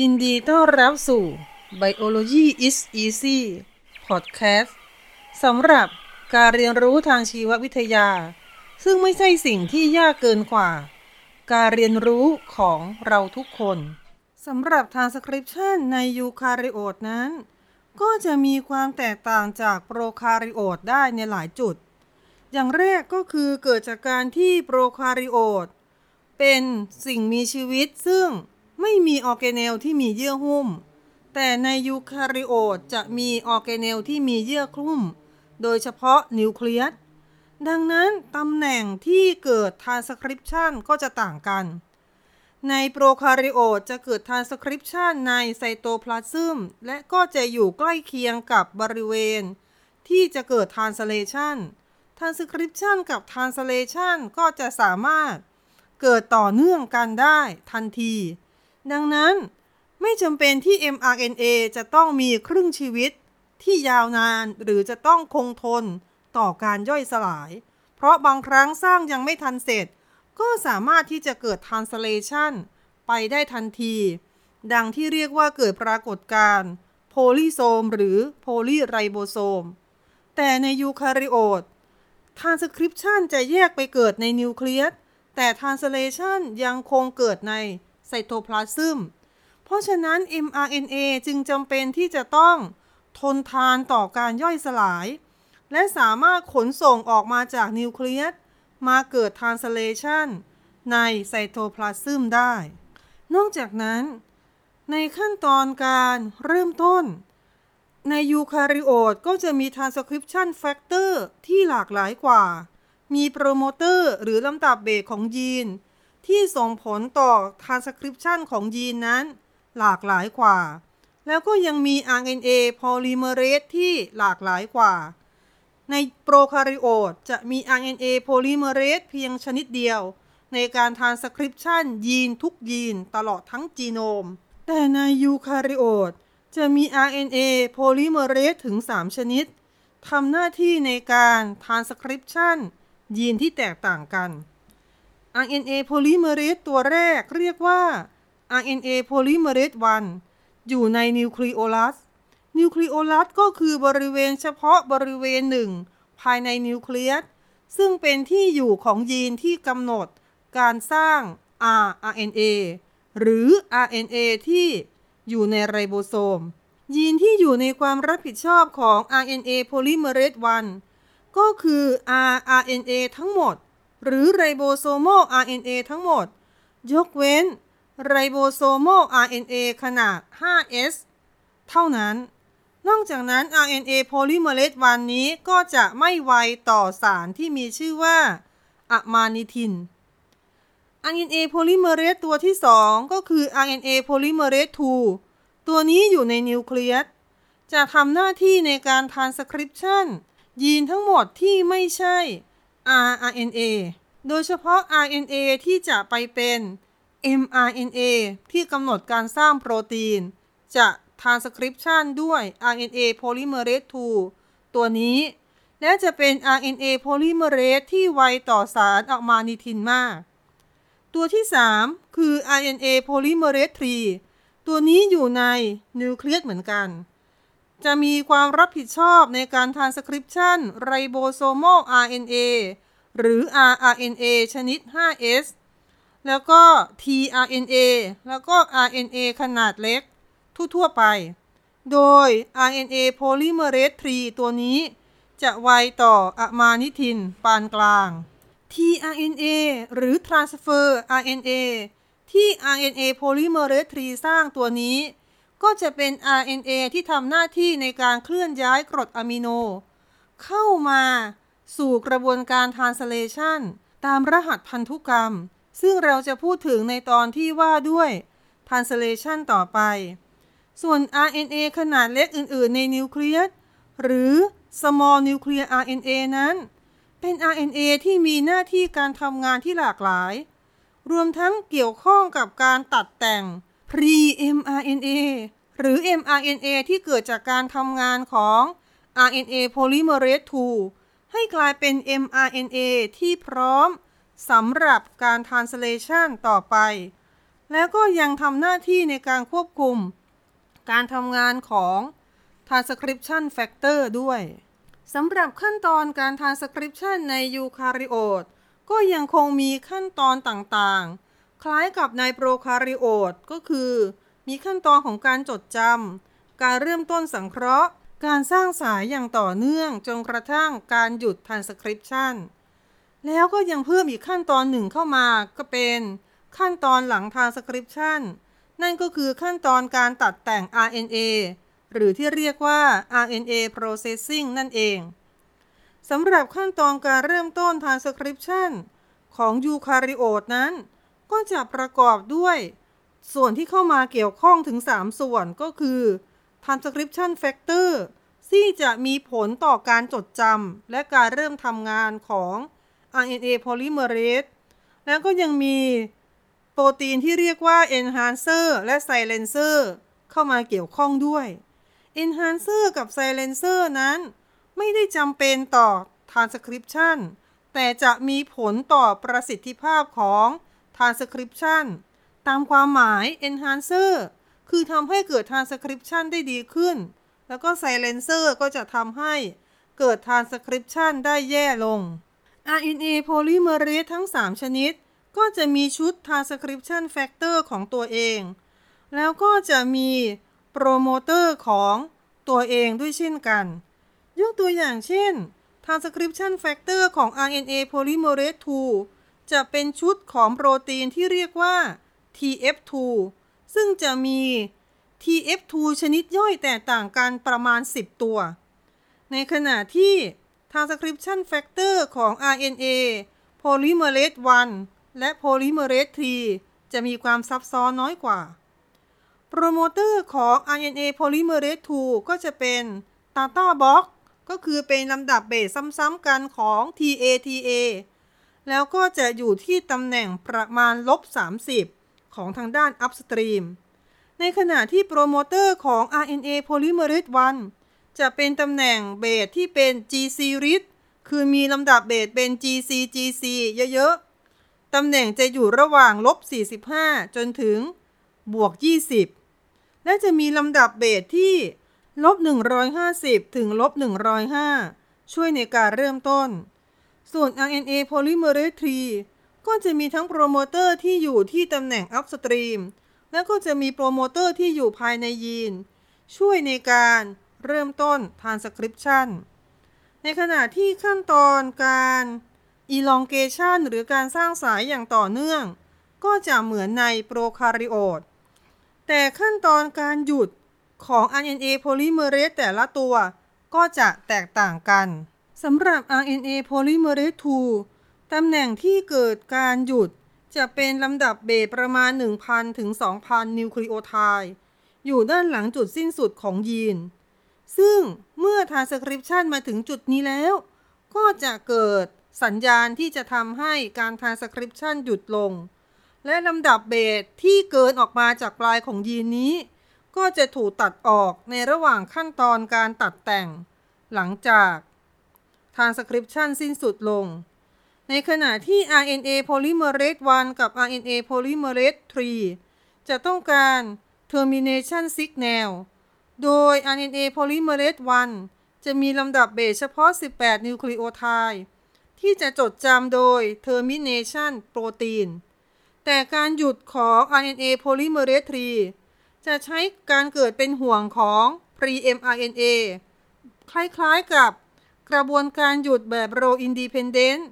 ยินดีต้อนรับสู่ Biology is Easy Podcast สำหรับการเรียนรู้ทางชีววิทยา ซึ่งไม่ใช่สิ่งที่ยากเกินกว่า การเรียนรู้ของเราทุกคนสำหรับ transcription ในยูคาริโอตนั้น ก็จะมีความแตกต่างจากโปรคาริโอตได้ในหลายจุด อย่างแรกก็คือเกิดจากการที่โปรคาริโอตเป็นสิ่งมีชีวิตซึ่ง ไม่มีออร์แกเนลที่มีเยื่อหุ้ม แต่ในยูคาริโอตจะมีออร์แกเนลที่มีเยื่อหุ้ม โดยเฉพาะนิวเคลียส ดังนั้นตำแหน่งที่เกิดทานสคริปชันก็จะต่างกัน ในโปรคาริโอตจะเกิดทานสคริปชันในไซโตพลาซึมและก็จะอยู่ใกล้เคียงกับบริเวณ ที่จะเกิด translationทานสคริปชันกับทานสเลชันก็จะสามารถเกิดต่อเนื่องกันได้ทันที ดังนั้นไม่จำเป็นที่ mRNA จะต้องมีครึ่งชีวิตที่ยาวนานหรือจะต้องคงทนต่อการย่อยสลาย เพราะบางครั้งสร้างยังไม่ทันเสร็จ ก็สามารถที่จะเกิด translation ไปได้ทันที ดังที่เรียกว่าเกิดปรากฏการณ์โพลีโซมหรือโพลีไรโบโซม แต่ในยูคาริโอต transcription จะแยกไปเกิดในนิวเคลียสแต่ translation ยังคงเกิดใน ไซโตพลาซึม เพราะฉะนั้น mRNA จึงจำเป็นที่จะต้องทนทานต่อการย่อยสลาย และสามารถขนส่งออกมาจากนิวเคลียสมาเกิด translation ในไซโตพลาซึมได้ นอกจากนั้น ในขั้นตอนการเริ่มต้น ในยูคาริโอตก็จะมีทรานสคริปชันแฟกเตอร์ที่หลากหลายกว่า มีโปรโมเตอร์หรือลำดับเบสของยีน ที่ส่งผลต่อ transcription ของยีนนั้นหลากหลายกว่า แล้วก็ยังมี RNA polymerase ที่หลากหลายกว่า ในโปรคาริโอตจะมี RNA polymerase เพียงชนิดเดียว ในการ transcription ยีนทุกยีนตลอดทั้งจีโนม แต่ในยูคาริโอตจะมี RNA polymerase ถึง 3 ชนิดทำหน้าที่ในการ transcription ยีนที่แตกต่างกัน RNA polymerase ตัวแรกเรียกว่า RNA polymerase 1 อยู่ในนิวคลีโอลัส นิวคลีโอลัสก็คือบริเวณเฉพาะบริเวณหนึ่ง ภายในนิวเคลียส ซึ่งเป็นที่อยู่ของยีนที่กำหนดการสร้าง rRNA หรือ RNA ที่อยู่ในไรโบโซม ยีนที่อยู่ในความรับผิดชอบของ RNA polymerase 1 ก็คือ rRNA ทั้งหมด หรือไรโบโซโม RNA ทั้งหมด ยกเว้นไรโบโซโม RNA ขนาด 5S เท่านั้น นอกจากนั้น RNA polymerase วันนี้ก็จะไม่ไวต่อสารที่มีชื่อว่าอะมานิทิน RNA polymerase ตัวที่ 2 ก็คือ RNA polymerase 2 ตัวนี้อยู่ในนิวเคลียส จะทำหน้าที่ในการ transcription ยีนทั้งหมดที่ไม่ใช่ rRNA โดยเฉพาะ RNA ที่จะไปเป็น mRNA ที่กำหนดการสร้างโปรตีน จะ transcription ด้วย RNA polymerase 2 ตัวนี้ และจะเป็น RNA polymerase ที่ไวต่อสารออกมานิทินมาก ตัวที่ 3 คือ RNA polymerase 3 ตัวนี้อยู่ในนิวเคลียสเหมือนกัน จะมีความรับผิดชอบในการทานสคริปชันไรโบโซโม RNA หรือ rRNA ชนิด 5S แล้วก็ tRNA แล้วก็ RNA ขนาดเล็ก ทั่ว ๆ ไป โดย RNA polymerase 3 ตัวนี้ จะไวต่ออะมานิทินปานกลาง tRNA หรือ transfer RNA ที่ RNA polymerase 3 สร้างตัวนี้ ก็จะเป็น RNA ที่ทำหน้าที่ในการเคลื่อนย้ายกรดอะมิโน เข้ามาสู่กระบวนการ translation ตามรหัสพันธุกรรม ซึ่งเราจะพูดถึงในตอนที่ว่าด้วย translation ต่อไป ส่วน RNA ขนาดเล็กอื่น ๆ ในนิวเคลียสหรือ small nuclear RNA นั้น เป็น RNA ที่มีหน้าที่การทำงานที่หลากหลาย รวมทั้งเกี่ยวข้องกับการตัดแต่ง pre-mRNA หรือ mRNA ที่เกิดจากการทำงานของ RNA polymerase 2 ให้กลายเป็น mRNA ที่พร้อมสำหรับการ translation ต่อไป แล้วก็ยังทำหน้าที่ในการควบคุม การทำงานของ transcription factor ด้วยสำหรับขั้นตอนการ transcription ในยูคาริโอตก็ยังคงมีขั้นตอนต่างๆ คล้ายกับในโปรคาริโอตก็คือ มีขั้นตอนของการจดจำการเริ่มต้นสังเคราะห์ การสร้างสายอย่างต่อเนื่องจนกระทั่งการหยุด transcription แล้วก็ยังเพิ่มอีกขั้นตอนหนึ่งเข้ามาก็เป็นขั้นตอนหลัง transcription นั่นก็คือขั้นตอนการตัดแต่ง RNA หรือที่เรียกว่า RNA processing นั่นเองสำหรับขั้นตอนการเริ่มต้น transcription ของยูคาริโอตนั้น ก็จะประกอบด้วย ส่วนที่เข้ามาเกี่ยวข้องถึง 3 ส่วนก็คือ transcription factor ที่จะมีผลต่อการจดจำและการเริ่มทำงานของ RNA polymerase แล้วก็ยังมีโปรตีนที่เรียกว่า enhancer และ silencer เข้ามาเกี่ยวข้องด้วย enhancer กับ silencer นั้น ไม่ได้จำเป็นต่อ transcription แต่จะมีผลต่อประสิทธิภาพของ transcription ตามความหมาย enhancer คือทำให้เกิด transcription ได้ดีขึ้น แล้วก็ silencer ก็จะทำให้เกิด transcription ได้แย่ลง RNA polymerase ทั้ง 3 ชนิด ก็จะมีชุด transcription factor ของตัวเอง แล้วก็จะมีโปรโมเตอร์ของตัวเองด้วยเช่นกัน ยกตัวอย่างเช่น transcription factor ของ RNA polymerase 2 จะเป็นชุดของโปรตีนที่เรียกว่า TF2 ซึ่งจะมี TF2 ชนิดย่อยแตกต่างกันประมาณ 10 ตัว ในขณะที่ transcription factor ของ RNA polymerase 1 และ polymerase 3 จะมีความซับซ้อนน้อยกว่า โปรโมเตอร์ของ RNA polymerase 2 ก็จะเป็น TATA box ก็คือเป็นลำดับเบสซ้ำๆกันของ TATA แล้วก็จะอยู่ที่ตำแหน่งประมาณลบ 30 ของทางด้าน upstream ในขณะที่โปรโมเตอร์ของ RNA polymerase 1 จะเป็นตำแหน่งเบสที่เป็น GC rich คือมีลำดับเบสเป็น GC GC เยอะๆ ตำแหน่งจะอยู่ระหว่างลบ 45 จนถึงบวก 20 และจะมีลำดับเบสที่ลบ 150 ถึงลบ 105 ช่วยในการเริ่มต้น ส่วน RNA polymerase 3 ก็จะมีทั้งโปรโมเตอร์ที่อยู่ที่ตำแหน่ง upstream และก็จะมีโปรโมเตอร์ที่อยู่ภายในยีน ช่วยในการเริ่มต้น transcription ในขณะที่ขั้นตอนการ elongation หรือการสร้างสายอย่างต่อเนื่อง ก็จะเหมือนในโปรคาริโอต แต่ขั้นตอนการหยุดของ RNA polymerase แต่ละตัวก็จะแตกต่างกัน สำหรับ RNA polymerase 2 ตำแหน่งที่เกิดการหยุดจะเป็นลำดับเบสประมาณ 1,000 ถึง 2,000 นิวคลีโอไทด์อยู่ด้านหลังจุดสิ้นสุดของยีน ซึ่งเมื่อ transcription มาถึงจุดนี้แล้ว ก็จะเกิดสัญญาณที่จะทำให้การ transcription หยุดลง และลำดับเบสที่เกินออกมาจากปลายของยีนนี้ ก็จะถูกตัดออกในระหว่างขั้นตอนการตัดแต่ง หลังจาก transcription สิ้นสุดลง ในขณะที่ RNA polymerase 1 กับ RNA polymerase 3 จะต้องการ termination signal โดย RNA polymerase 1 จะมีลำดับเบสเฉพาะ 18 นิวคลีโอไทด์ที่จะจดจำโดย termination protein แต่การหยุดของ RNA polymerase 3 จะใช้การเกิดเป็นห่วงของ pre-mRNA คล้ายๆกับ กระบวนการหยุดแบบ role independent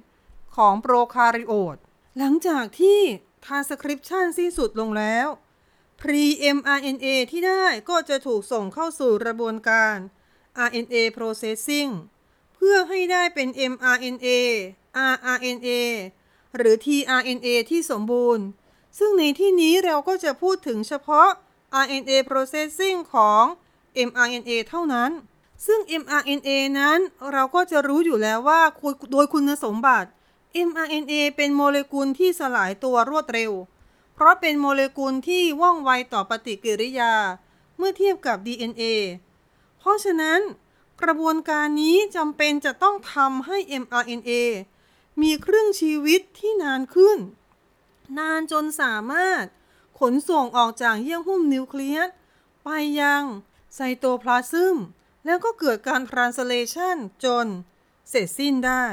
ของโปรคาริโอตหลังจากที่ transcription สิ้นสุดลงแล้ว pre-mRNA ที่ได้ก็จะถูกส่งเข้าสู่กระบวนการ RNA processing เพื่อให้ได้เป็น mRNA rRNA หรือ tRNA ที่สมบูรณ์ ซึ่งในที่นี้เราก็จะพูดถึงเฉพาะ RNA processing ของ mRNA เท่านั้น ซึ่ง mRNA นั้นเราก็จะรู้อยู่แล้วว่าโดยคุณสมบัติ mRNA เป็นโมเลกุลที่สลายตัวรวดเร็ว เพราะเป็นโมเลกุลที่ว่องไวต่อปฏิกิริยา เมื่อเทียบกับ DNA เพราะฉะนั้น กระบวนการนี้จำเป็นจะต้องทำให้ mRNA มีครึ่งชีวิตที่นานขึ้น นานจนสามารถ ขนส่งออกจากเยื่อหุ้มนิวเคลียสไปยังไซโตพลาซึม แล้วก็เกิดการทรานสเลชันจนเสร็จสิ้นได้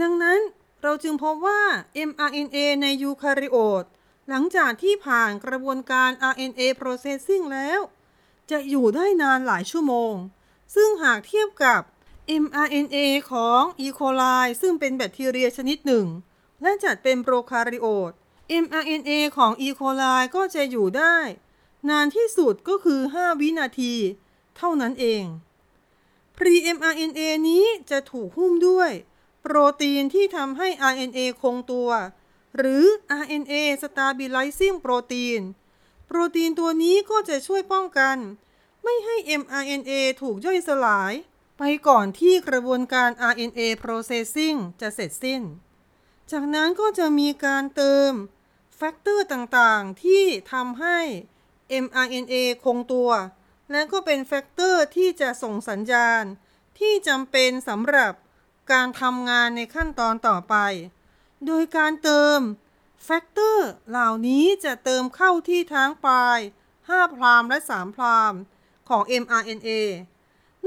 ดังนั้นเราจึงพบว่า mRNA ในยูคาริโอตหลังจากที่ผ่านกระบวนการ RNA processing แล้ว จะอยู่ได้นานหลายชั่วโมง ซึ่งหากเทียบกับ mRNA ของ E. coli ซึ่งเป็นแบคทีเรียชนิดหนึ่ง และจัดเป็นโปรคาริโอต mRNA ของ E. coli ก็จะอยู่ได้ นานที่สุดก็คือ 5 วินาที เท่านั้นเอง pre-mRNA นี้จะถูกหุ้มด้วย โปรตีนที่ทำให้ RNA คงตัว หรือ RNA stabilizing protein โปรตีนตัวนี้ก็จะช่วยป้องกัน ไม่ให้ mRNA ถูกย่อยสลาย ไปก่อนที่กระบวนการ RNA processing จะเสร็จสิ้น จากนั้นก็จะมีการเติม factor ต่างๆ ที่ทำให้ mRNA คงตัว และก็เป็น factor ที่จะส่งสัญญาณ ที่จำเป็นสำหรับการทำงานในขั้นตอนต่อไป โดยการเติม factor เหล่านี้จะเติมเข้าที่ทั้งปลาย 5 prime และ 3 prime ของ mRNA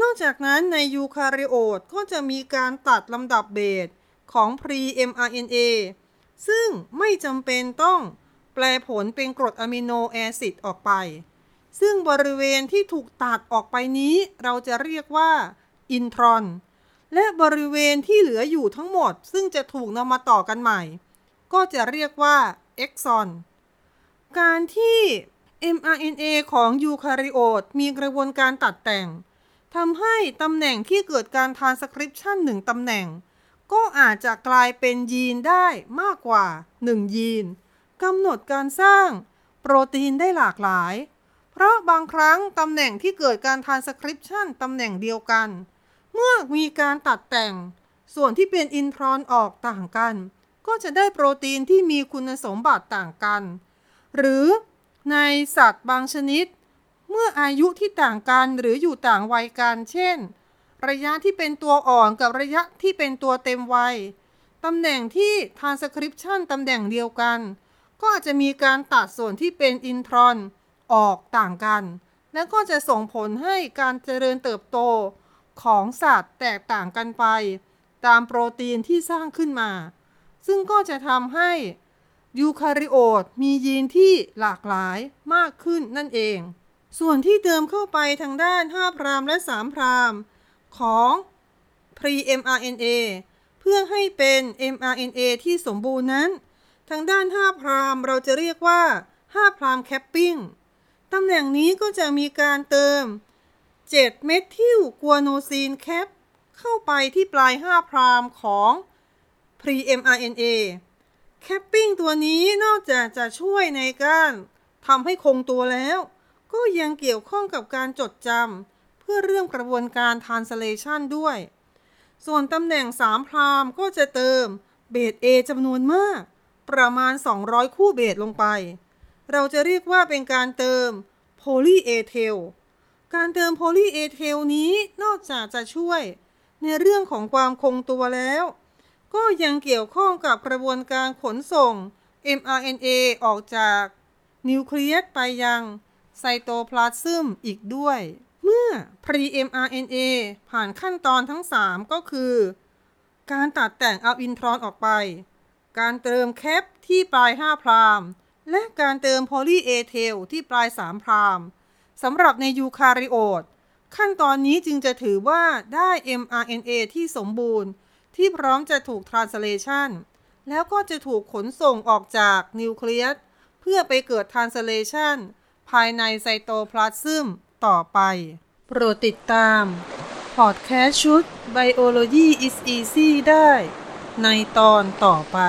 นอกจากนั้นในยูคาริโอตก็จะมีการตัดลำดับเบสของ pre-mRNA ซึ่งไม่จำเป็นต้องแปลผลเป็นกรดอะมิโนแอซิดออกไป ซึ่งบริเวณที่ถูกตัดออกไปนี้ เราจะเรียกว่าอินทรอน และบริเวณที่เหลืออยู่ทั้งหมด ซึ่งจะถูกนำมาต่อกันใหม่ ก็จะเรียกว่าเอ็กซอนการที่ mRNA ของยูคาริโอตมีกระบวนการตัดแต่งทำให้ตำแหน่งที่เกิดการทานสคริปชันหนึ่งตำแหน่ง ก็อาจจะกลายเป็นยีนได้มากกว่า 1 ยีนกำหนดการสร้าง โปรตีนได้หลากหลาย เพราะบางครั้งตำแหน่งที่เกิดการทานสคริปชันตำแหน่งเดียวกัน เมื่อมีการตัดแต่ง ส่วนที่เป็นอินทรอนออกต่างกัน ก็จะได้โปรตีนที่มีคุณสมบัติต่างกัน หรือในสัตว์บางชนิด เมื่ออายุที่ต่างกันหรืออยู่ต่างวัยกัน เช่น ระยะที่เป็นตัวอ่อนกับระยะที่เป็นตัวเต็มวัยตำแหน่งที่ทานสคริปชันตำแหน่งเดียวกัน ก็อาจจะมีการตัดส่วนที่เป็นอินทรอน ออกต่างกัน และก็จะส่งผลให้การเจริญเติบโตของสัตว์แตกต่างกันไป ตามโปรตีนที่สร้างขึ้นมา ซึ่งก็จะทำให้ยูคาริโอตมียีนที่หลากหลายมากขึ้นนั่นเอง ส่วนที่เติมเข้าไปทางด้าน5 prime และ3 prime ของ pre-mRNA เพื่อให้เป็น mRNA ที่สมบูรณ์นั้น ทางด้าน5 prime เราจะเรียกว่า5 prime capping ตำแหน่งนี้ก็จะมีการเติม 7 methylguanosine capเข้าไปที่ปลาย 5 prime ของ pre-mRNA capping ตัวนี้นอกจากจะช่วยในการทำให้คงตัวแล้ว ก็ยังเกี่ยวข้องกับการจดจำเพื่อเรื่องกระบวนการ translation ด้วย ส่วนตำแหน่ง 3 prime ก็จะเติมเบส A จำนวนมาก ประมาณ 200 คู่เบสลงไป เราจะเรียกว่าเป็นการเติม poly A tailการเติม poly A tail นี้นอกจากจะช่วย ในเรื่องของความคงตัวแล้ว ก็ยังเกี่ยวข้องกับกระบวนการขนส่ง mRNA ออกจากนิวเคลียสไปยังไซโตพลาซึมอีกด้วย เมื่อ pre-mRNA ผ่านขั้นตอนทั้ง 3 ก็คือ การตัดแต่งเอาอินทรอนออกไป การเติม cap ที่ปลาย 5 prime และการเติม poly A tail ที่ปลาย3 prime สำหรับในยูคาริโอต ขั้นตอนนี้จึงจะถือว่าได้ mRNA ที่สมบูรณ์ ที่พร้อมจะถูก translation แล้วก็จะถูกขนส่งออกจากนิวเคลียสเพื่อไปเกิด translation ภายในไซโตพลาซึมต่อไป โปรดติดตามพอดแคสต์ชุด Biology is Easy ได้ ในตอนต่อไป